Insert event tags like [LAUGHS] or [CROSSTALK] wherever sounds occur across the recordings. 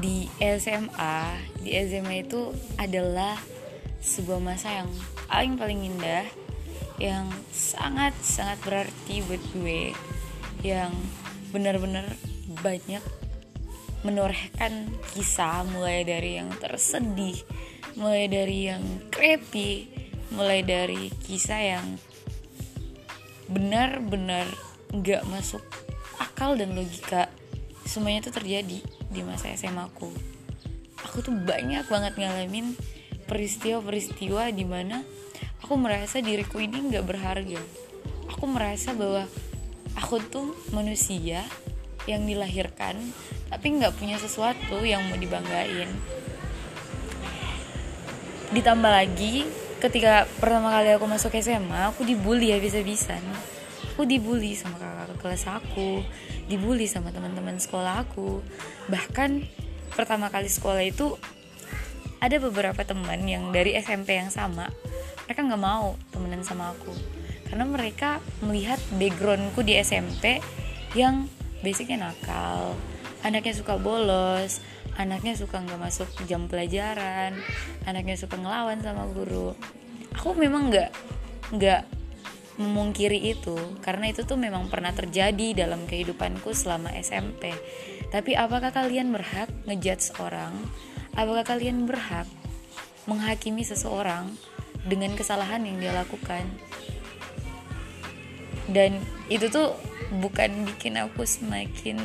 di SMA di SMA itu adalah sebuah masa yang paling paling indah yang sangat sangat berarti buat gue yang benar-benar banyak menorehkan kisah mulai dari yang tersedih mulai dari yang creepy mulai dari kisah yang benar-benar nggak masuk akal dan logika. Semuanya itu terjadi di masa SMA aku aku tuh banyak banget ngalamin peristiwa-peristiwa di mana aku merasa diriku ini nggak berharga. Aku merasa bahwa aku tuh manusia yang dilahirkan tapi nggak punya sesuatu yang mau dibanggain. Ditambah lagi ketika pertama kali aku masuk SMA aku dibully habis-habisan aku dibully sama kakak kelas aku dibully sama teman-teman sekolah aku. Bahkan pertama kali sekolah itu ada beberapa teman yang dari SMP yang sama mereka nggak mau temenan sama aku. Karena mereka melihat backgroundku di SMP yang basicnya nakal anaknya suka bolos anaknya suka nggak masuk jam pelajaran anaknya suka ngelawan sama guru. Aku memang nggak nggak memungkiri itu karena itu tuh memang pernah terjadi dalam kehidupanku selama SMP tapi apakah kalian berhak ngejudge orang? Apakah kalian berhak menghakimi seseorang dengan kesalahan yang dia lakukan? Dan itu tuh bukan bikin aku semakin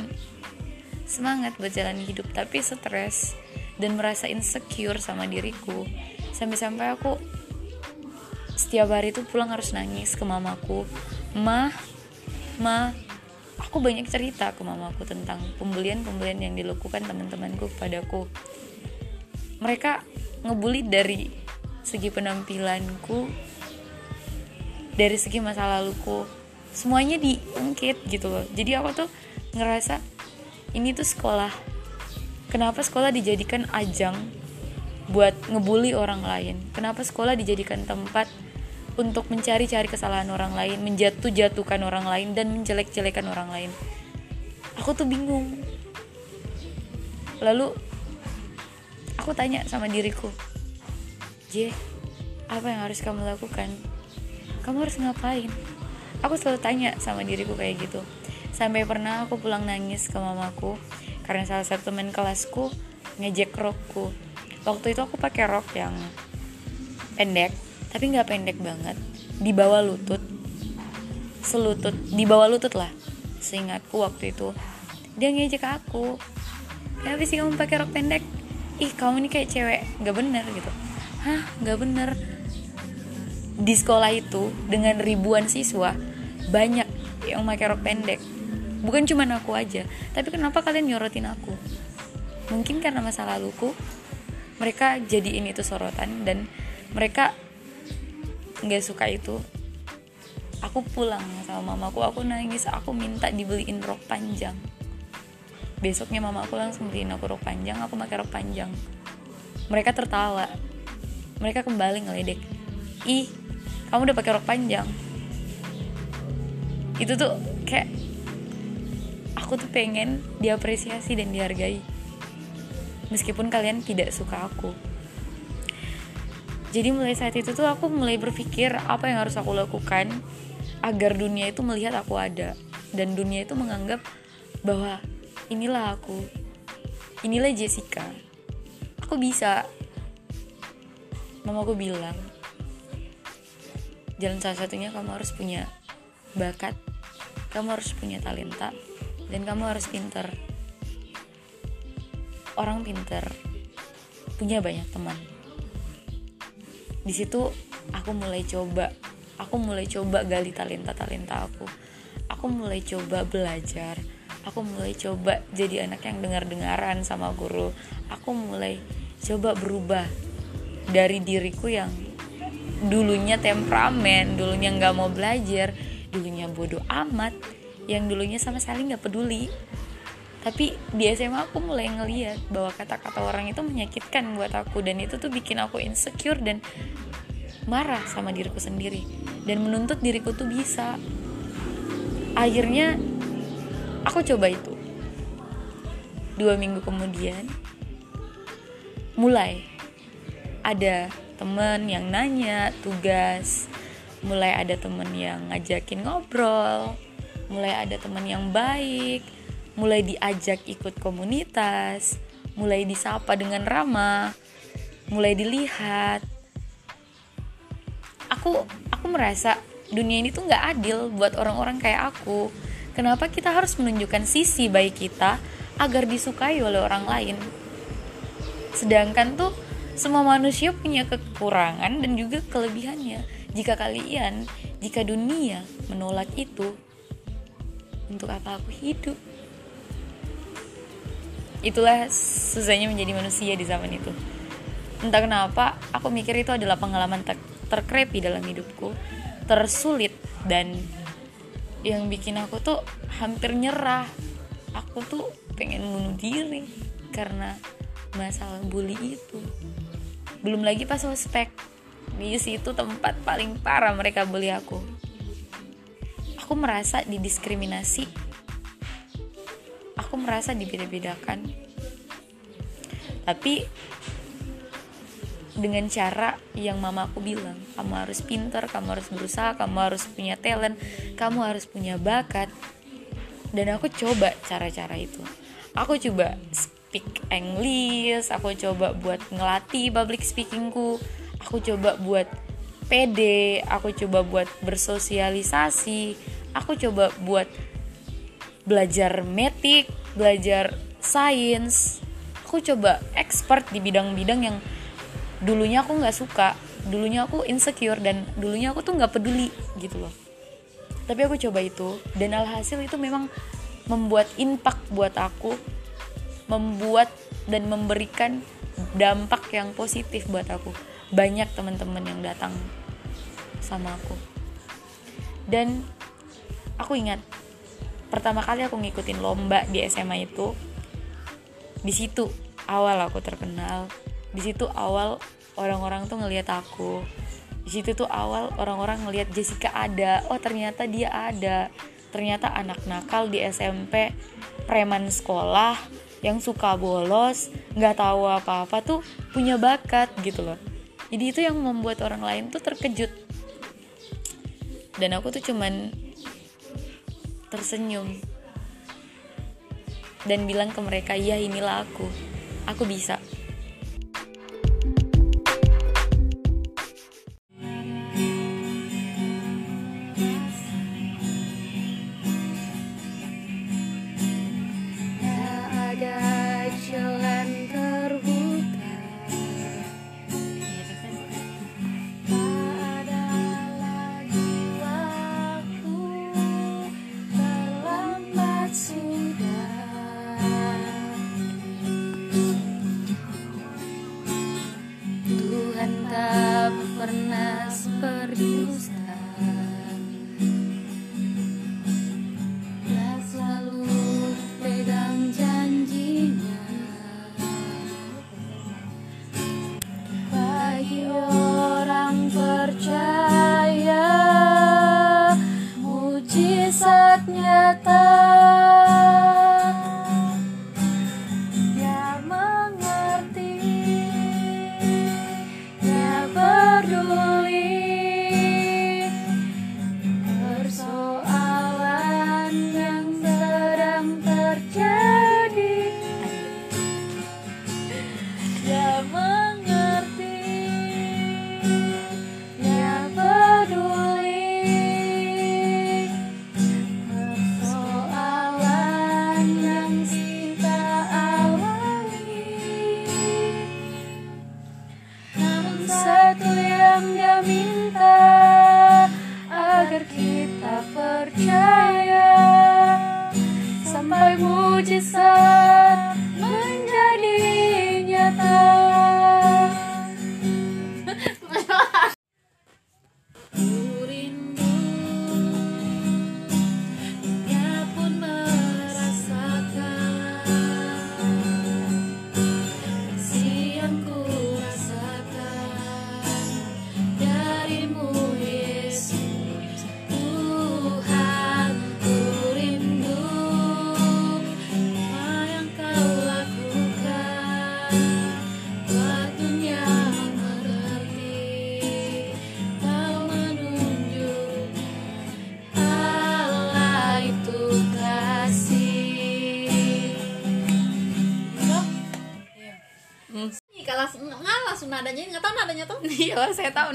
semangat buat jalan hidup tapi stres dan merasa insecure sama diriku. Sampai-sampai aku setiap hari tuh pulang harus nangis ke mamaku. Mah mah aku banyak cerita ke mamaku tentang pembelian-pembelian yang dilakukan teman-temanku kepadaku. Mereka ngebully dari segi penampilanku dari segi masa laluku. Semuanya diungkit gitu loh. Jadi aku tuh ngerasa ini tuh sekolah. Kenapa sekolah dijadikan ajang buat ngebully orang lain. Kenapa sekolah dijadikan tempat untuk mencari-cari kesalahan orang lain menjatuh-jatuhkan orang lain dan menjelek-jelekan orang lain? Aku tuh bingung. Lalu aku tanya sama diriku J apa yang harus kamu lakukan? Kamu harus ngapain? Aku selalu tanya sama diriku kayak gitu. Sampai pernah aku pulang nangis ke mamaku karena salah satu teman kelasku ngejek rokku waktu itu aku pakai rok yang pendek tapi nggak pendek banget. Di bawah lutut. Selutut di bawah lutut lah seingatku waktu itu. Dia ngejek aku kenapa sih kamu pakai rok pendek? Ih kamu ini kayak cewek nggak bener gitu. Hah nggak bener. Di sekolah itu dengan ribuan siswa banyak yang pakai rok pendek. Bukan cuma aku aja tapi kenapa kalian nyorotin aku? Mungkin karena masa laluku mereka jadi ini tuh sorotan dan mereka nggak suka itu. Aku pulang sama mamaku aku nangis aku minta dibeliin rok panjang. Besoknya mamaku langsung beliin aku rok panjang aku pakai rok panjang. Mereka tertawa. Mereka kembali ngeledek ih kamu udah pakai rok panjang. Itu tuh kayak aku tuh pengen diapresiasi dan dihargai meskipun kalian tidak suka aku. Jadi mulai saat itu tuh aku mulai berpikir apa yang harus aku lakukan agar dunia itu melihat aku ada. Dan dunia itu menganggap bahwa inilah aku. Inilah Jessica. Aku bisa. Mamaku bilang jalan salah satunya kamu harus punya bakat kamu harus punya talenta dan kamu harus pinter orang pinter punya banyak teman. Di situ aku mulai coba aku mulai coba gali talenta talenta aku. Aku mulai coba belajar aku mulai coba jadi anak yang dengar dengaran sama guru. Aku mulai coba berubah dari diriku yang dulunya temperamen dulunya nggak mau belajar dulunya bodoh amat yang dulunya sama sekali nggak peduli tapi di SMA aku mulai ngeliat bahwa kata-kata orang itu menyakitkan buat aku. Dan itu tuh bikin aku insecure dan marah sama diriku sendiri. Dan menuntut diriku tuh bisa. Akhirnya aku coba itu. Dua minggu kemudian mulai. Ada temen yang nanya tugas. Mulai ada temen yang ngajakin ngobrol. Mulai ada temen yang baik mulai diajak ikut komunitas mulai disapa dengan ramah mulai dilihat aku aku merasa dunia ini tuh nggak adil buat orang-orang kayak aku kenapa kita harus menunjukkan sisi baik kita agar disukai oleh orang lain sedangkan tuh semua manusia punya kekurangan dan juga kelebihannya. Jika kalian, jika dunia menolak itu, untuk apa aku hidup? Itulah susahnya menjadi manusia di zaman itu. Entah kenapa, aku mikir itu adalah pengalaman ter terkrepi dalam hidupku, tersulit dan yang bikin aku tuh hampir nyerah. Aku tuh pengen bunuh diri karena masalah bully itu belum lagi pas ospek di situ tempat paling parah mereka bully aku aku merasa didiskriminasi aku merasa dibeda-bedakan. Tapi dengan cara yang mama aku bilang kamu harus pinter kamu harus berusaha kamu harus punya talent kamu harus punya bakat. Dan aku coba cara-cara itu. Aku coba speak English aku coba buat ngelatih public speakingku aku coba buat pede aku coba buat bersosialisasi aku coba buat belajar metik belajar sains aku coba expert di bidang-bidang yang dulunya aku nggak suka dulunya aku insecure dan dulunya aku tuh nggak peduli gitu loh. Tapi aku coba itu dan alhasil itu memang membuat impact buat aku membuat dan memberikan dampak yang positif buat aku. Banyak teman-teman yang datang sama aku. Dan aku ingat pertama kali aku ngikutin lomba di SMA itu di situ awal aku terkenal. Di situ awal orang-orang tuh ngelihat aku. Di situ tuh awal orang-orang ngelihat Jessica ada. Oh ternyata dia ada. Ternyata anak nakal di SMP preman sekolah yang suka bolos nggak tahu apa-apa tuh punya bakat gitu loh. Jadi itu yang membuat orang lain tuh terkejut. Dan aku tuh cuman tersenyum. Dan bilang ke mereka ya inilah aku. Aku bisa datang.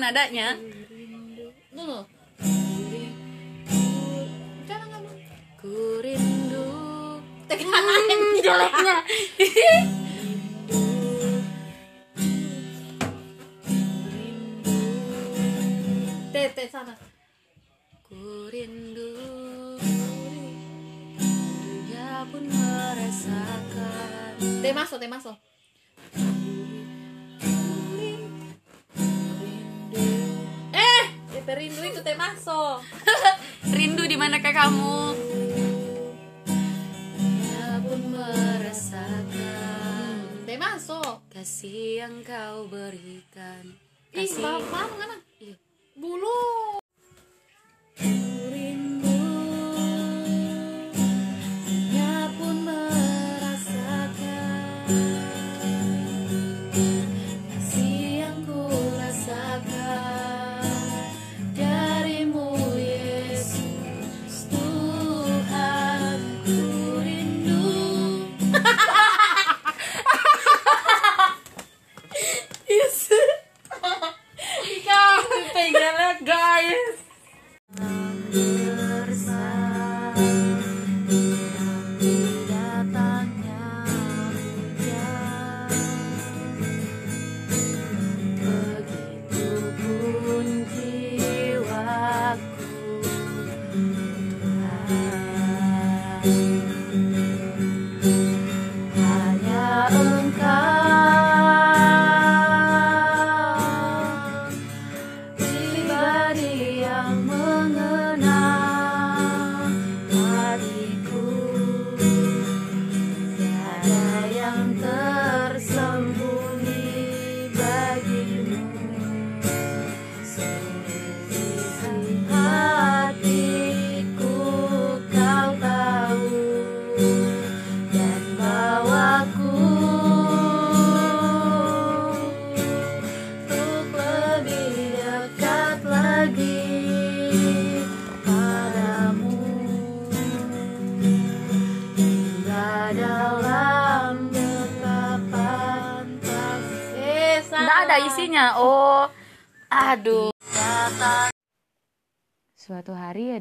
Nadanya. Dulu ku rindu. Tekan jeleknya tete sana. Ku rindu. Dia pun merasakan. Teh masuk teh masuk eh teh rindu itu teh masuk [LAUGHS] rindu di manakah kamu? Dia pun merasakan teh masuk kasih yang kau berikan. Ih kasih. bapak mana? Iya. bulu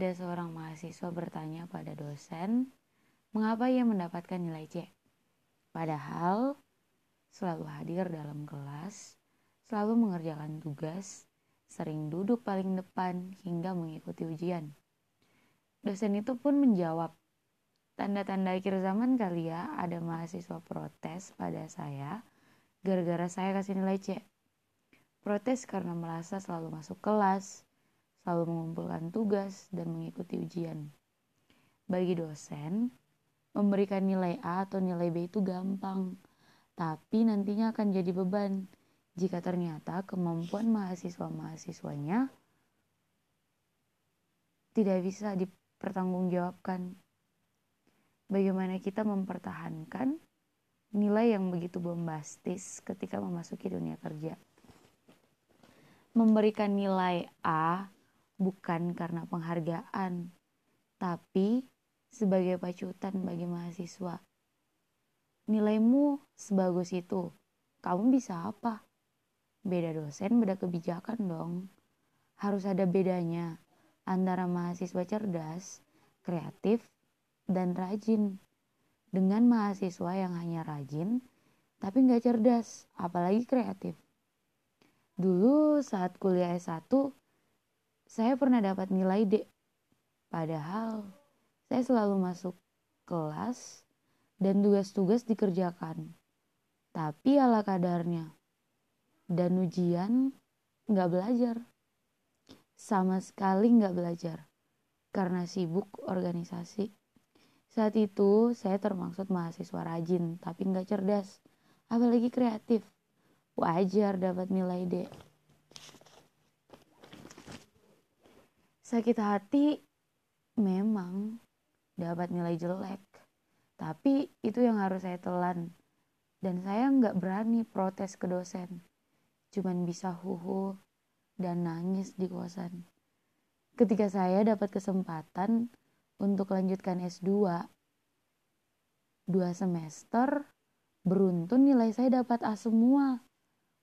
ada seorang mahasiswa bertanya pada dosen, mengapa ia mendapatkan nilai C. Padahal selalu hadir dalam kelas, selalu mengerjakan tugas, sering duduk paling depan hingga mengikuti ujian. Dosen itu pun menjawab, tanda-tanda akhir zaman kali ya ada mahasiswa protes pada saya gara-gara saya kasih nilai C. Protes karena merasa selalu masuk kelas, selalu mengumpulkan tugas, dan mengikuti ujian. Bagi dosen, memberikan nilai A atau nilai B itu gampang, tapi nantinya akan jadi beban jika ternyata kemampuan mahasiswa-mahasiswanya tidak bisa dipertanggungjawabkan. Bagaimana kita mempertahankan nilai yang begitu bombastis ketika memasuki dunia kerja. Memberikan nilai A bukan karena penghargaan, tapi sebagai pacutan bagi mahasiswa. Nilaimu sebagus itu, kamu bisa apa? Beda dosen, beda kebijakan dong. Harus ada bedanya antara mahasiswa cerdas, kreatif, dan rajin dengan mahasiswa yang hanya rajin tapi nggak cerdas, apalagi kreatif. Dulu saat kuliah S1, saya pernah dapat nilai D. Padahal saya selalu masuk kelas dan tugas-tugas dikerjakan. Tapi ala kadarnya. Dan ujian nggak belajar. Sama sekali nggak belajar. Karena sibuk organisasi. Saat itu saya termaksud mahasiswa rajin tapi nggak cerdas, apalagi kreatif. Wajar dapat nilai D. Sakit hati memang dapat nilai jelek, tapi itu yang harus saya telan. Dan saya nggak berani protes ke dosen, cuman bisa huhu dan nangis di kosan. Ketika saya dapat kesempatan untuk lanjutkan S2 dua semester beruntun nilai saya dapat A semua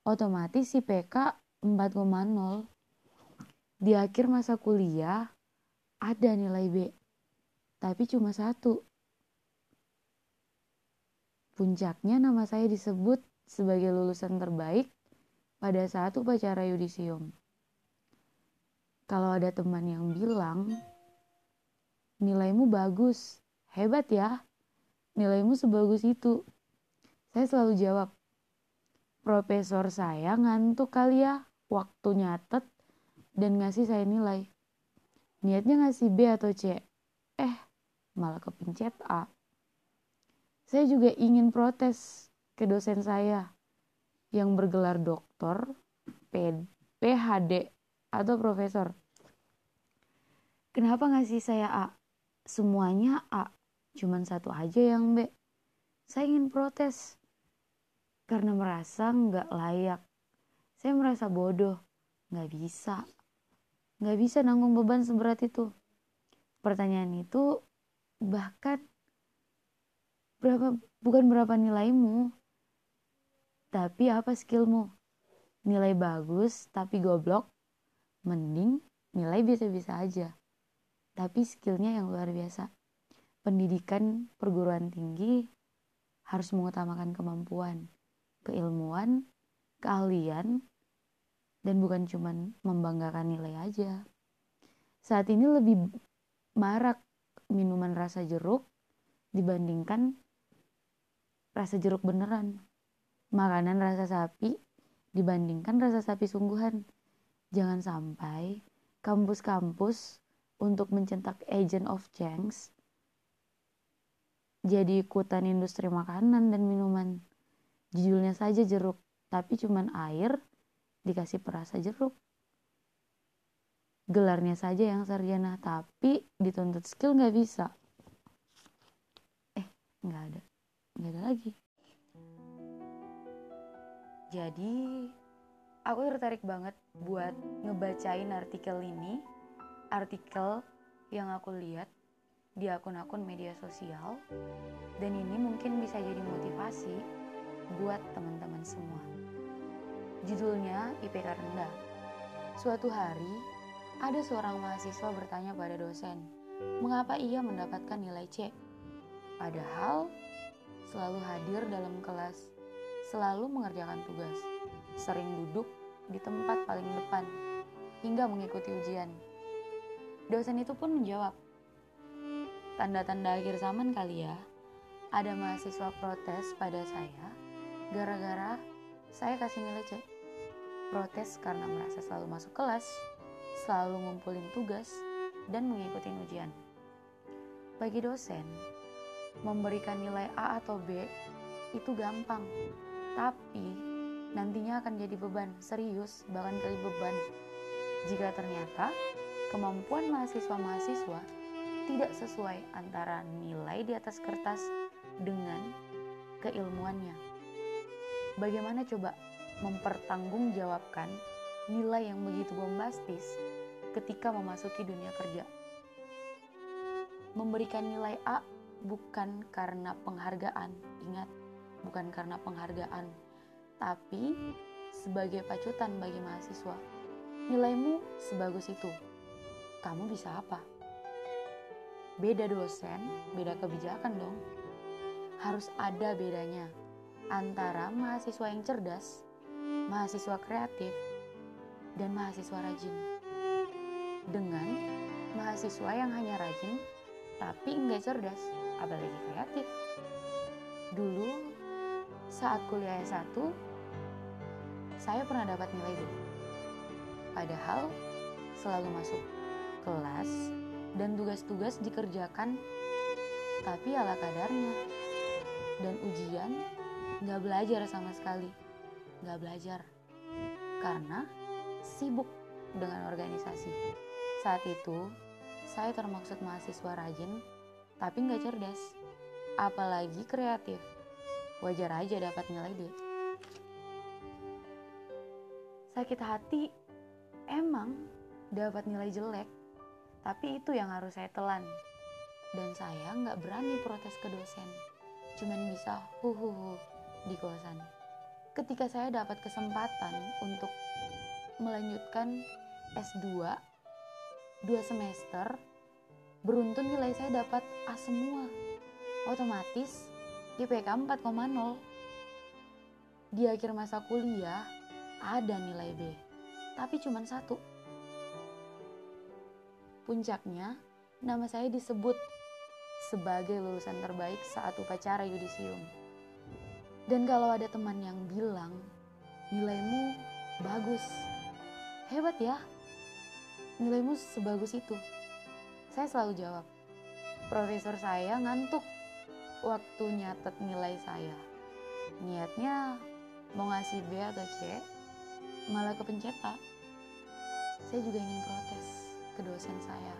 otomatis si PK 4,0. Di akhir masa kuliah ada nilai B, tapi cuma satu. Puncaknya nama saya disebut sebagai lulusan terbaik pada saat upacara yudisium. Kalau ada teman yang bilang, nilaimu bagus, hebat ya, nilaimu sebagus itu. Saya selalu jawab, profesor saya ngantuk kali ya, waktu nyatet dan ngasih saya nilai. Niatnya ngasih B atau C. Eh, malah kepencet A. Saya juga ingin protes ke dosen saya yang bergelar doktor, PhD, atau profesor. Kenapa ngasih saya A? Semuanya A, cuman satu aja yang B. Saya ingin protes karena merasa nggak layak. Saya merasa bodoh, nggak bisa nggak bisa nanggung beban seberat itu. Pertanyaan itu bahkan berapa bukan berapa nilaimu tapi apa skillmu? Nilai bagus tapi goblok mending nilai biasa-biasa aja. Tapi skillnya yang luar biasa. Pendidikan perguruan tinggi harus mengutamakan kemampuan keilmuan keahlian dan bukan cuma membanggakan nilai aja. Saat ini lebih marak minuman rasa jeruk dibandingkan rasa jeruk beneran. Makanan rasa sapi dibandingkan rasa sapi sungguhan. Jangan sampai kampus-kampus untuk mencetak agent of change jadi ikutan industri makanan dan minuman. Judulnya saja jeruk, tapi cuman air dikasih perasa jeruk. Gelarnya saja yang sarjana, tapi dituntut skill nggak bisa. Eh, nggak ada. Nggak ada lagi. Jadi, aku tertarik banget buat ngebacain artikel ini. Artikel yang aku lihat di akun-akun media sosial. Dan ini mungkin bisa jadi motivasi buat teman-teman semua. Judulnya IPK rendah. Suatu hari, ada seorang mahasiswa bertanya pada dosen, mengapa ia mendapatkan nilai C? Padahal selalu hadir dalam kelas, selalu mengerjakan tugas, sering duduk di tempat paling depan, hingga mengikuti ujian. Dosen itu pun menjawab, tanda-tanda akhir zaman kali ya, ada mahasiswa protes pada saya gara-gara saya kasih nilai C protes karena merasa selalu masuk kelas, selalu ngumpulin tugas, dan mengikuti ujian. Bagi dosen, memberikan nilai A atau B itu gampang, tapi nantinya akan jadi beban, serius, bahkan kali beban. Jika ternyata kemampuan mahasiswa-mahasiswa tidak sesuai antara nilai di atas kertas dengan keilmuannya. Bagaimana coba mempertanggungjawabkan nilai yang begitu bombastis ketika memasuki dunia kerja. Memberikan nilai A bukan karena penghargaan, ingat, bukan karena penghargaan, tapi sebagai pacutan bagi mahasiswa. Nilaimu sebagus itu, kamu bisa apa? Beda dosen, beda kebijakan dong. Harus ada bedanya antara mahasiswa yang cerdas mahasiswa kreatif, dan mahasiswa rajin. Dengan mahasiswa yang hanya rajin tapi enggak cerdas, apalagi kreatif. Dulu saat kuliah S1, saya pernah dapat nilai D. Padahal selalu masuk kelas dan tugas-tugas dikerjakan tapi ala kadarnya. Dan ujian nggak belajar sama sekali nggak belajar karena sibuk dengan organisasi. Saat itu, saya termaksud mahasiswa rajin, tapi nggak cerdas, apalagi kreatif. Wajar aja dapat nilai D. Sakit hati, emang dapat nilai jelek, tapi itu yang harus saya telan. Dan saya nggak berani protes ke dosen, cuman bisa huhuhu di kosan. Ketika saya dapat kesempatan untuk melanjutkan S2 dua semester beruntun nilai saya dapat A semua. Otomatis IPK 4,0 di akhir masa kuliah ada nilai B tapi cuma satu. Puncaknya nama saya disebut sebagai lulusan terbaik saat upacara yudisium dan kalau ada teman yang bilang nilaimu bagus. Hebat ya. Nilaimu sebagus itu. Saya selalu jawab profesor saya ngantuk waktu nyatet nilai saya. Niatnya mau ngasih B atau C malah kepencet A saya juga ingin protes ke dosen saya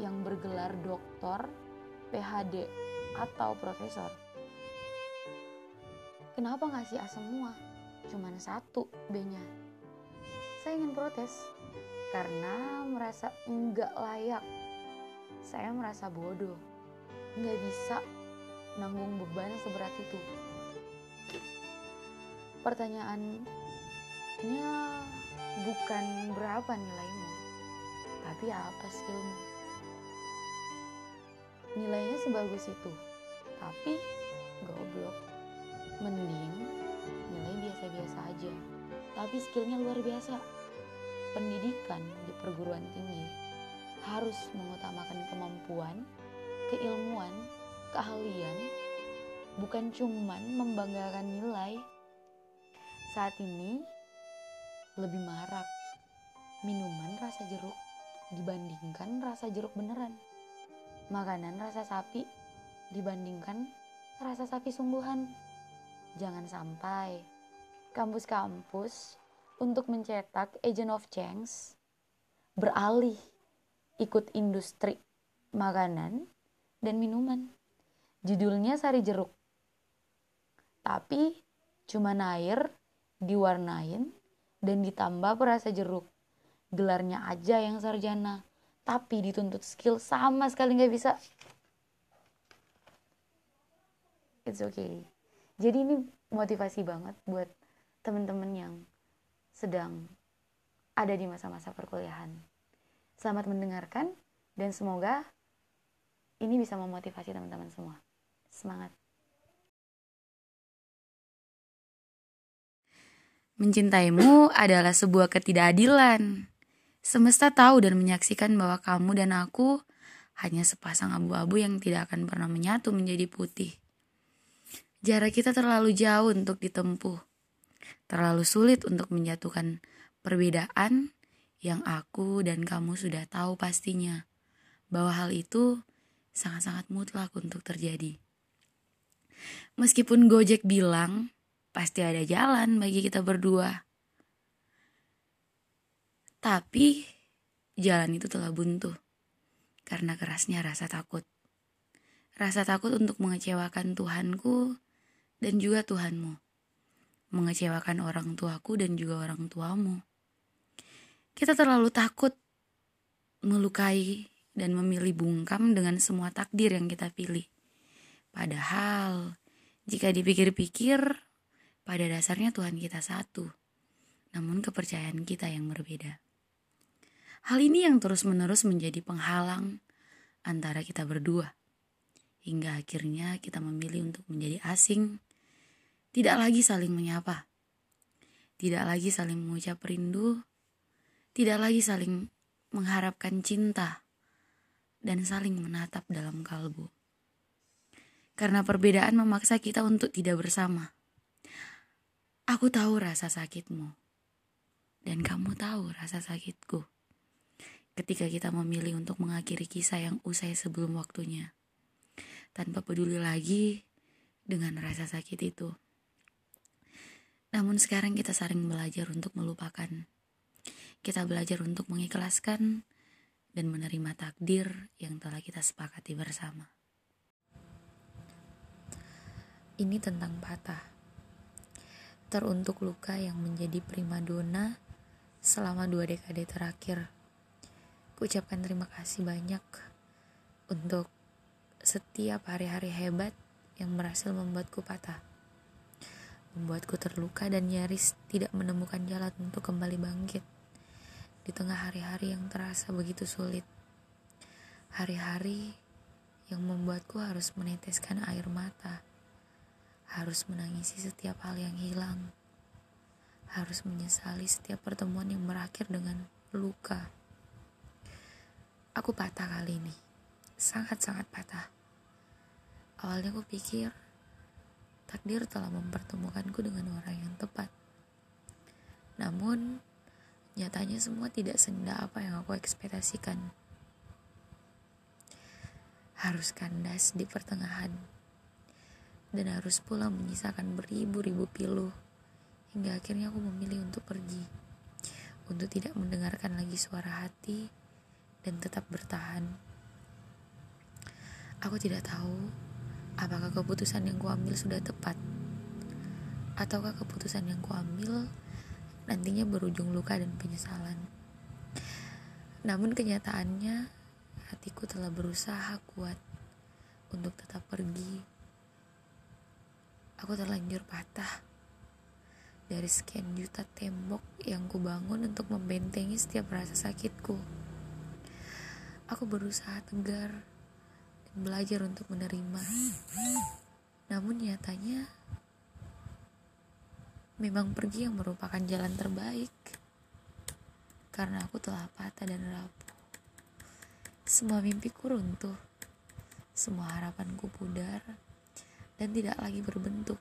yang bergelar doktor, PhD, atau profesor. Kenapa ngasih A semua? Cuman satu B-nya. Saya ingin protes karena merasa enggak layak. Saya merasa bodoh. Nggak bisa nanggung beban seberat itu. Pertanyaannya bukan berapa nilaimu, tapi apa skillmu. Nilainya sebagus itu, tapi goblok. Mending nilai biasa-biasa aja, tapi skillnya luar biasa. Pendidikan di perguruan tinggi harus mengutamakan kemampuan, keilmuan, keahlian, bukan cuman membanggakan nilai. Saat ini lebih marak minuman rasa jeruk dibandingkan rasa jeruk beneran. Makanan rasa sapi dibandingkan rasa sapi sungguhan. Jangan sampai kampus-kampus untuk mencetak agent of change beralih ikut industri makanan dan minuman. Judulnya sari jeruk. Tapi cuma air diwarnain dan ditambah perasa jeruk. Gelarnya aja yang sarjana, tapi dituntut skill sama sekali nggak bisa. It's okay. Jadi ini motivasi banget buat temen-temen yang sedang ada di masa-masa perkuliahan. Selamat mendengarkan dan semoga ini bisa memotivasi teman-teman semua. Semangat! Mencintaimu adalah sebuah ketidakadilan. Semesta tahu dan menyaksikan bahwa kamu dan aku hanya sepasang abu-abu yang tidak akan pernah menyatu menjadi putih. Jarak kita terlalu jauh untuk ditempuh. Terlalu sulit untuk menjatuhkan perbedaan yang aku dan kamu sudah tahu pastinya. Bahwa hal itu sangat-sangat mutlak untuk terjadi. Meskipun Gojek bilang pasti ada jalan bagi kita berdua. Tapi jalan itu telah buntu karena kerasnya rasa takut. Rasa takut untuk mengecewakan Tuhanku dan juga Tuhanmu. Mengecewakan orang tuaku dan juga orang tuamu. Kita terlalu takut melukai dan memilih bungkam dengan semua takdir yang kita pilih. Padahal, jika dipikir-pikir, pada dasarnya Tuhan kita satu, namun kepercayaan kita yang berbeda. Hal ini yang terus-menerus menjadi penghalang antara kita berdua, hingga akhirnya kita memilih untuk menjadi asing, tidak lagi saling menyapa, tidak lagi saling mengucap rindu, tidak lagi saling mengharapkan cinta, dan saling menatap dalam kalbu. Karena perbedaan memaksa kita untuk tidak bersama Aku tahu rasa sakitmu, dan kamu tahu rasa sakitku. Ketika kita memilih untuk mengakhiri kisah yang usai sebelum waktunya, tanpa peduli lagi dengan rasa sakit itu. Namun sekarang kita saling belajar untuk melupakan. Kita belajar untuk mengikhlaskan dan menerima takdir yang telah kita sepakati bersama. Ini tentang patah teruntuk luka yang menjadi primadona selama dua dekade terakhir. Kucapkan terima kasih banyak untuk setiap hari-hari hebat yang berhasil membuatku patah. Membuatku terluka dan nyaris tidak menemukan jalan untuk kembali bangkit di tengah hari-hari yang terasa begitu sulit. Hari-hari yang membuatku harus meneteskan air mata, harus menangisi setiap hal yang hilang, harus menyesali setiap pertemuan yang berakhir dengan luka. Aku patah kali ini, sangat-sangat patah. Awalnya aku pikir takdir telah mempertemukanku dengan orang yang tepat. Namun, nyatanya semua tidak senda apa yang aku ekspektasikan. Harus kandas di pertengahan, dan harus pula menyisakan beribu-ribu pilu, hingga akhirnya aku memilih untuk pergi, untuk tidak mendengarkan lagi suara hati, dan tetap bertahan. Aku tidak tahu apakah keputusan yang kuambil sudah tepat? Ataukah keputusan yang kuambil nantinya berujung luka dan penyesalan? Namun kenyataannya hatiku telah berusaha kuat untuk tetap pergi. Aku terlanjur patah dari sekian juta tembok yang kubangun untuk membentengi setiap rasa sakitku. Aku berusaha tegar belajar untuk menerima. Namun nyatanya memang pergi yang merupakan jalan terbaik. Karena aku telah patah dan rapuh. Semua mimpiku runtuh. Semua harapanku pudar dan tidak lagi berbentuk.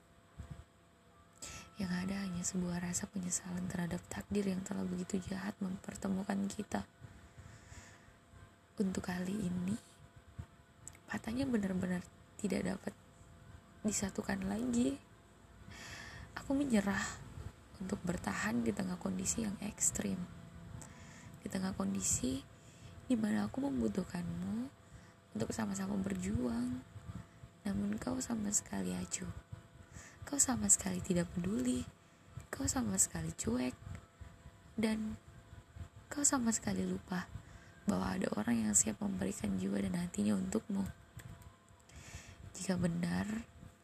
Yang ada hanya sebuah rasa penyesalan terhadap takdir yang telah begitu jahat mempertemukan kita. Untuk kali ini, katanya benar-benar tidak dapat disatukan lagi. Aku menyerah untuk bertahan di tengah kondisi yang ekstrim. Di tengah kondisi di mana aku membutuhkanmu untuk sama-sama berjuang. Namun kau sama sekali acuh. Kau sama sekali tidak peduli. Kau sama sekali cuek. Dan kau sama sekali lupa bahwa ada orang yang siap memberikan jiwa dan hatinya untukmu. Jika benar